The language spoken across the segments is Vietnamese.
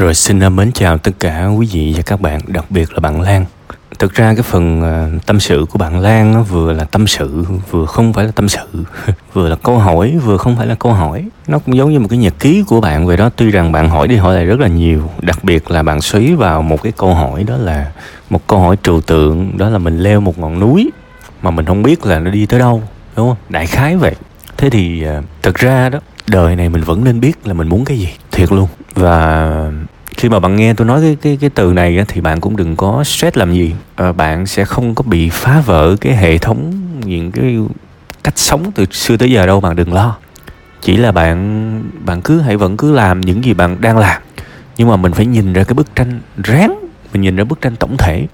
Rồi xin à, mến chào tất cả quý vị và các bạn, đặc biệt là bạn Lan. Thực ra cái phần à, tâm sự của bạn Lan nó vừa là tâm sự, vừa không phải là tâm sự, vừa là câu hỏi, vừa không phải là câu hỏi. Nó cũng giống như một cái nhật ký của bạn vậy đó. Tuy rằng bạn hỏi đi hỏi lại rất là nhiều, đặc biệt là bạn xoáy vào một cái câu hỏi đó là một câu hỏi trừu tượng, đó là mình leo một ngọn núi mà mình không biết là nó đi tới đâu, đúng không? Đại khái vậy. Thế thì à, thực ra đó đời này mình vẫn nên biết là mình muốn cái gì thiệt luôn và khi mà bạn nghe tôi nói cái cái cái từ này thì bạn cũng đừng có stress làm gì. À, bạn sẽ không có bị phá vỡ cái hệ thống những cái cách sống từ xưa tới giờ đâu bạn đừng lo. Chỉ là bạn bạn cứ hãy vẫn cứ làm những gì bạn đang làm. Nhưng mà mình phải nhìn ra cái bức tranh ráng mình nhìn ra bức tranh tổng thể.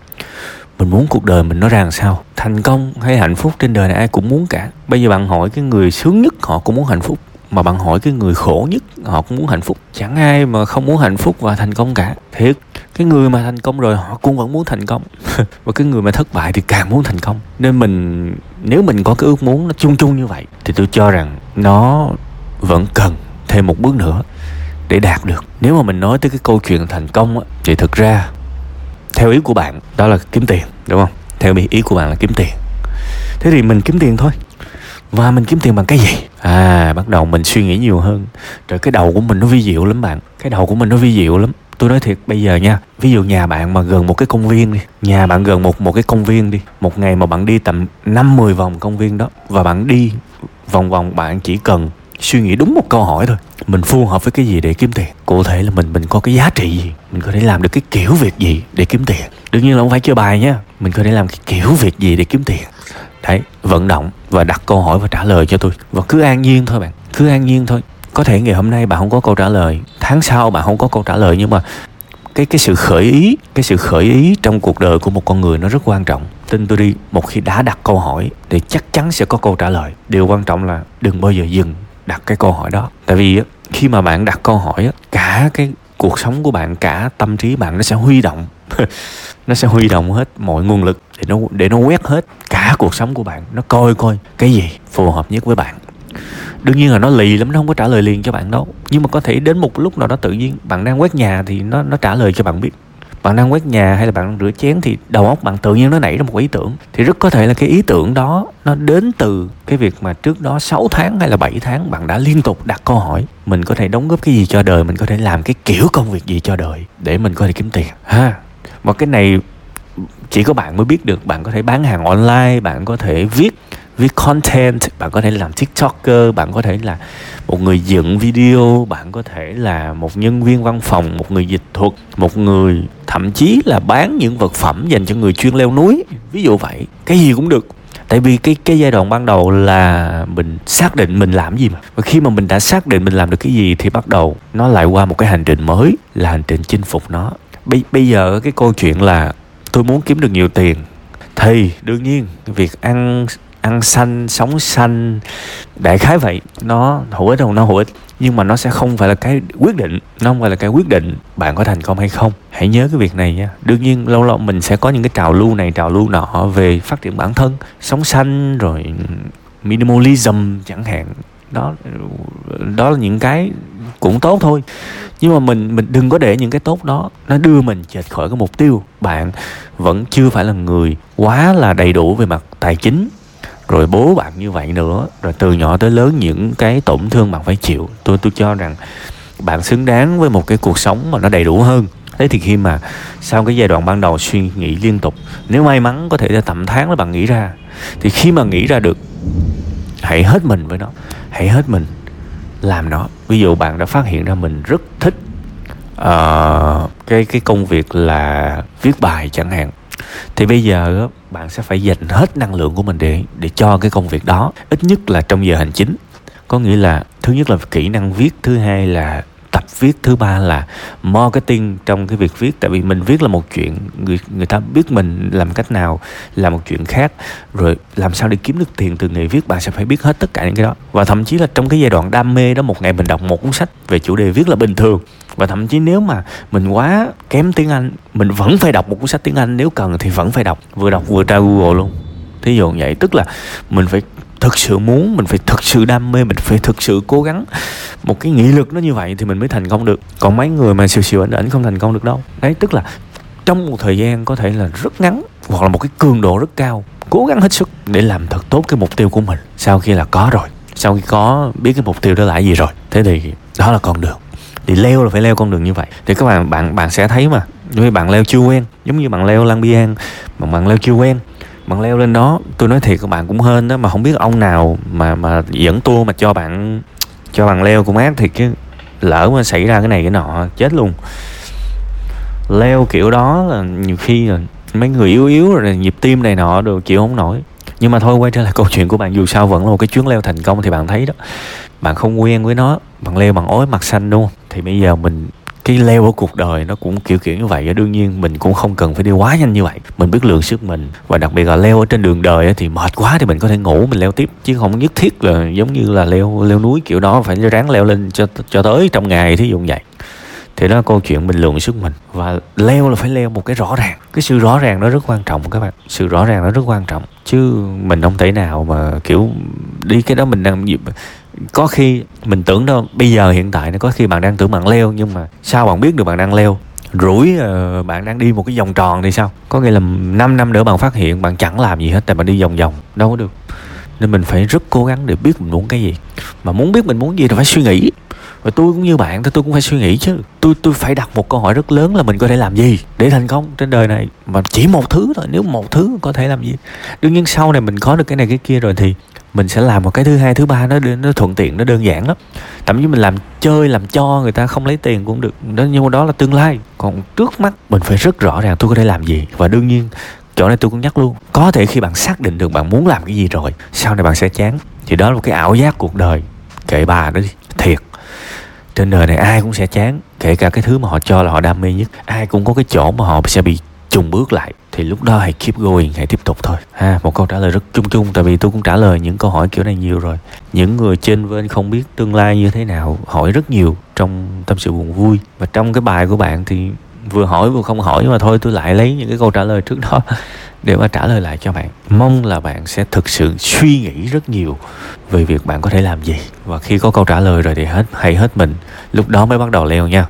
Mình muốn cuộc đời mình nó ra làm sao thành công hay hạnh phúc trên đời này ai cũng muốn cả. Bây giờ bạn hỏi cái người sướng nhất họ cũng muốn hạnh phúc mà bạn hỏi cái người khổ nhất họ cũng muốn hạnh phúc. Chẳng ai mà không muốn hạnh phúc và thành công cả. Thiệt cái người mà thành công rồi họ cũng vẫn muốn thành công. Và cái người mà thất bại thì càng muốn thành công. Nên mình nếu mình có cái ước muốn nó chung chung như vậy thì tôi cho rằng nó vẫn cần thêm một bước nữa để đạt được. Nếu mà mình nói tới cái câu chuyện thành công á, thì thực ra theo ý của bạn đó là kiếm tiền đúng không? Theo ý của bạn là kiếm tiền. Thế thì mình kiếm tiền thôi. Và mình kiếm tiền bằng cái gì? À bắt đầu mình suy nghĩ nhiều hơn. Trời, cái đầu của mình nó vi diệu lắm bạn. Cái đầu của mình nó vi diệu lắm. Tôi nói thiệt, bây giờ nha, ví dụ nhà bạn mà gần một cái công viên đi, nhà bạn gần một một cái công viên đi, một ngày mà bạn đi tầm năm mười vòng công viên đó, và bạn đi vòng vòng, bạn chỉ cần suy nghĩ đúng một câu hỏi thôi. Mình phù hợp với cái gì để kiếm tiền? Cụ thể là mình mình có cái giá trị gì? Mình có thể làm được cái kiểu việc gì để kiếm tiền? Đương nhiên là không phải chơi bài nhá mình có thể làm cái kiểu việc gì để kiếm tiền? Đấy, vận động và đặt câu hỏi và trả lời cho tôi. Và cứ an nhiên thôi bạn, cứ an nhiên thôi. Có thể ngày hôm nay bạn không có câu trả lời, tháng sau bạn không có câu trả lời, nhưng mà cái cái sự khởi ý, cái sự khởi ý trong cuộc đời của một con người nó rất quan trọng. Tin tôi đi, một khi đã đặt câu hỏi thì chắc chắn sẽ có câu trả lời. Điều quan trọng là đừng bao giờ dừng đặt cái câu hỏi đó. Tại vì khi mà bạn đặt câu hỏi cả cái cuộc sống của bạn, cả tâm trí bạn nó sẽ huy động. Nó sẽ huy động hết mọi nguồn lực để nó để nó quét hết cả cuộc sống của bạn. Nó coi coi cái gì phù hợp nhất với bạn. Đương nhiên là nó lì lắm, nó không có trả lời liền cho bạn đâu. Nhưng mà có thể đến một lúc nào đó tự nhiên bạn đang quét nhà thì nó nó trả lời cho bạn biết. Bạn đang quét nhà hay là bạn rửa chén thì đầu óc bạn tự nhiên nó nảy ra một ý tưởng. Thì rất có thể là cái ý tưởng đó nó đến từ cái việc mà trước đó 6 tháng hay là 7 tháng bạn đã liên tục đặt câu hỏi, mình có thể đóng góp cái gì cho đời, mình có thể làm cái kiểu công việc gì cho đời để mình có thể kiếm tiền. Ha và cái này chỉ có bạn mới biết được. Bạn có thể bán hàng online, bạn có thể viết viết content, bạn có thể làm tiktoker, bạn có thể là một người dựng video, bạn có thể là một nhân viên văn phòng, một người dịch thuật, một người thậm chí là bán những vật phẩm dành cho người chuyên leo núi. Ví dụ vậy, cái gì cũng được. Tại vì cái cái giai đoạn ban đầu là mình xác định mình làm gì mà. Và khi mà mình đã xác định mình làm được cái gì thì bắt đầu nó lại qua một cái hành trình mới, là hành trình chinh phục nó. Bây bây giờ cái câu chuyện là tôi muốn kiếm được nhiều tiền. Thì, đương nhiên, việc ăn ăn xanh, sống xanh, đại khái vậy, nó hữu ích không? Nó hữu ích, nhưng mà nó sẽ không phải là cái quyết định, nó không phải là cái quyết định bạn có thành công hay không. Hãy nhớ cái việc này nha. Đương nhiên, lâu lâu mình sẽ có những cái trào lưu này, trào lưu nọ về phát triển bản thân, sống xanh, rồi minimalism chẳng hạn đó đó là những cái cũng tốt thôi. Nhưng mà mình mình đừng có để những cái tốt đó nó đưa mình chệch khỏi cái mục tiêu. Bạn vẫn chưa phải là người quá là đầy đủ về mặt tài chính. Rồi bố bạn như vậy nữa, rồi từ nhỏ tới lớn những cái tổn thương bạn phải chịu. Tôi tôi cho rằng bạn xứng đáng với một cái cuộc sống mà nó đầy đủ hơn. Thế thì khi mà sau cái giai đoạn ban đầu suy nghĩ liên tục, nếu may mắn có thể là tầm tháng là bạn nghĩ ra, thì khi mà nghĩ ra được, hãy hết mình với nó hãy hết mình. Làm nó. Ví dụ bạn đã phát hiện ra mình rất thích uh, cái cái công việc là viết bài chẳng hạn thì bây giờ bạn sẽ phải dành hết năng lượng của mình để để cho cái công việc đó. Ít nhất là trong giờ hành chính. Có nghĩa là thứ nhất là kỹ năng viết thứ hai là tập viết. Thứ ba là marketing trong cái việc viết. Tại vì mình viết là một chuyện, người người ta biết mình làm cách nào là một chuyện khác, rồi làm sao để kiếm được tiền từ nghề viết, bạn sẽ phải biết hết tất cả những cái đó. Và thậm chí là trong cái giai đoạn đam mê đó, một ngày mình đọc một cuốn sách về chủ đề viết là bình thường. Và thậm chí nếu mà mình quá kém tiếng anh, mình vẫn phải đọc một cuốn sách tiếng anh. Nếu cần thì vẫn phải đọc. Vừa đọc vừa tra google luôn. Thí dụ vậy. Tức là mình phải thực sự muốn, mình phải thực sự đam mê, mình phải thực sự cố gắng một cái nghị lực nó như vậy thì mình mới thành công được. Còn mấy người mà xìu xìu ảnh ảnh không thành công được đâu. Đấy, tức là trong một thời gian có thể là rất ngắn, hoặc là một cái cường độ rất cao, cố gắng hết sức để làm thật tốt cái mục tiêu của mình. Sau khi là có rồi, sau khi có biết cái mục tiêu đó là gì rồi, thế thì đó là con đường. Thì leo là phải leo con đường như vậy. Thì các bạn bạn bạn sẽ thấy mà như bạn leo chưa quen, giống như bạn leo Lang Biang mà bạn leo chưa quen, bạn leo lên đó. Tôi nói thiệt, các bạn cũng hên đó, mà không biết ông nào mà mà dẫn tour mà cho bạn cho bạn leo cũng ác thì cái lỡ mà xảy ra cái này cái nọ, chết luôn. Leo kiểu đó là nhiều khi là mấy người yếu yếu rồi, nhịp tim này nọ đều chịu không nổi. Nhưng mà thôi, quay trở lại câu chuyện của bạn. Dù sao vẫn là một cái chuyến leo thành công thì bạn thấy đó. Bạn không quen với nó, bạn leo bằng ối mặt xanh, đúng không? Thì bây giờ mình cái leo ở cuộc đời nó cũng kiểu kiểu như vậy đương nhiên mình cũng không cần phải đi quá nhanh như vậy. Mình biết lượng sức mình và đặc biệt là leo ở trên đường đời thì mệt quá thì mình có thể ngủ, mình leo tiếp. Chứ không nhất thiết là giống như là leo leo núi kiểu đó, phải ráng leo lên cho cho tới trong ngày thí dụ vậy. Thì đó là câu chuyện mình lượng sức mình. Và leo là phải leo một cái rõ ràng. Cái sự rõ ràng nó rất quan trọng các bạn. Sự rõ ràng nó rất quan trọng. Chứ mình không thể nào mà kiểu đi cái đó mình đang có khi mình tưởng đâu bây giờ hiện tại nó có khi bạn đang tưởng bạn leo nhưng mà sao bạn biết được bạn đang leo? Rủi uh, bạn đang đi một cái vòng tròn thì sao? Có nghĩa là 5 năm nữa bạn phát hiện bạn chẳng làm gì hết tại bạn đi vòng vòng đâu có được. Nên mình phải rất cố gắng để biết mình muốn cái gì. Mà muốn biết mình muốn gì thì phải suy nghĩ và tôi cũng như bạn thì tôi cũng phải suy nghĩ chứ. Tôi tôi phải đặt một câu hỏi rất lớn là mình có thể làm gì để thành công trên đời này. Mà chỉ một thứ thôi, nếu một thứ có thể làm gì. Đương nhiên sau này mình có được cái này cái kia rồi thì mình sẽ làm một cái thứ hai, thứ ba, nó nó thuận tiện, nó đơn giản lắm. Thậm chí mình làm chơi, làm cho người ta không lấy tiền cũng được. Đó, nhưng mà đó là tương lai. Còn trước mắt, mình phải rất rõ ràng tôi có thể làm gì. Và đương nhiên, chỗ này tôi cũng nhắc luôn, có thể khi bạn xác định được bạn muốn làm cái gì rồi, sau này bạn sẽ chán. Thì đó là một cái ảo giác cuộc đời. Kệ bà đó đi trên đời này ai cũng sẽ chán, kể cả cái thứ mà họ cho là họ đam mê nhất. Ai cũng có cái chỗ mà họ sẽ bị chùng bước lại. Thì lúc đó hãy keep going, hãy tiếp tục thôi. Ha, một câu trả lời rất chung chung, tại vì tôi cũng trả lời những câu hỏi kiểu này nhiều rồi. Những người trên bên không biết tương lai như thế nào, hỏi rất nhiều trong tâm sự buồn vui. Và trong cái bài của bạn thì vừa hỏi vừa không hỏi mà thôi, tôi lại lấy những cái câu trả lời trước đó. để mà trả lời lại cho bạn, mong là bạn sẽ thực sự suy nghĩ rất nhiều về việc bạn có thể làm gì. Và khi có câu trả lời rồi thì hết hay hết mình. Lúc đó mới bắt đầu leo nha.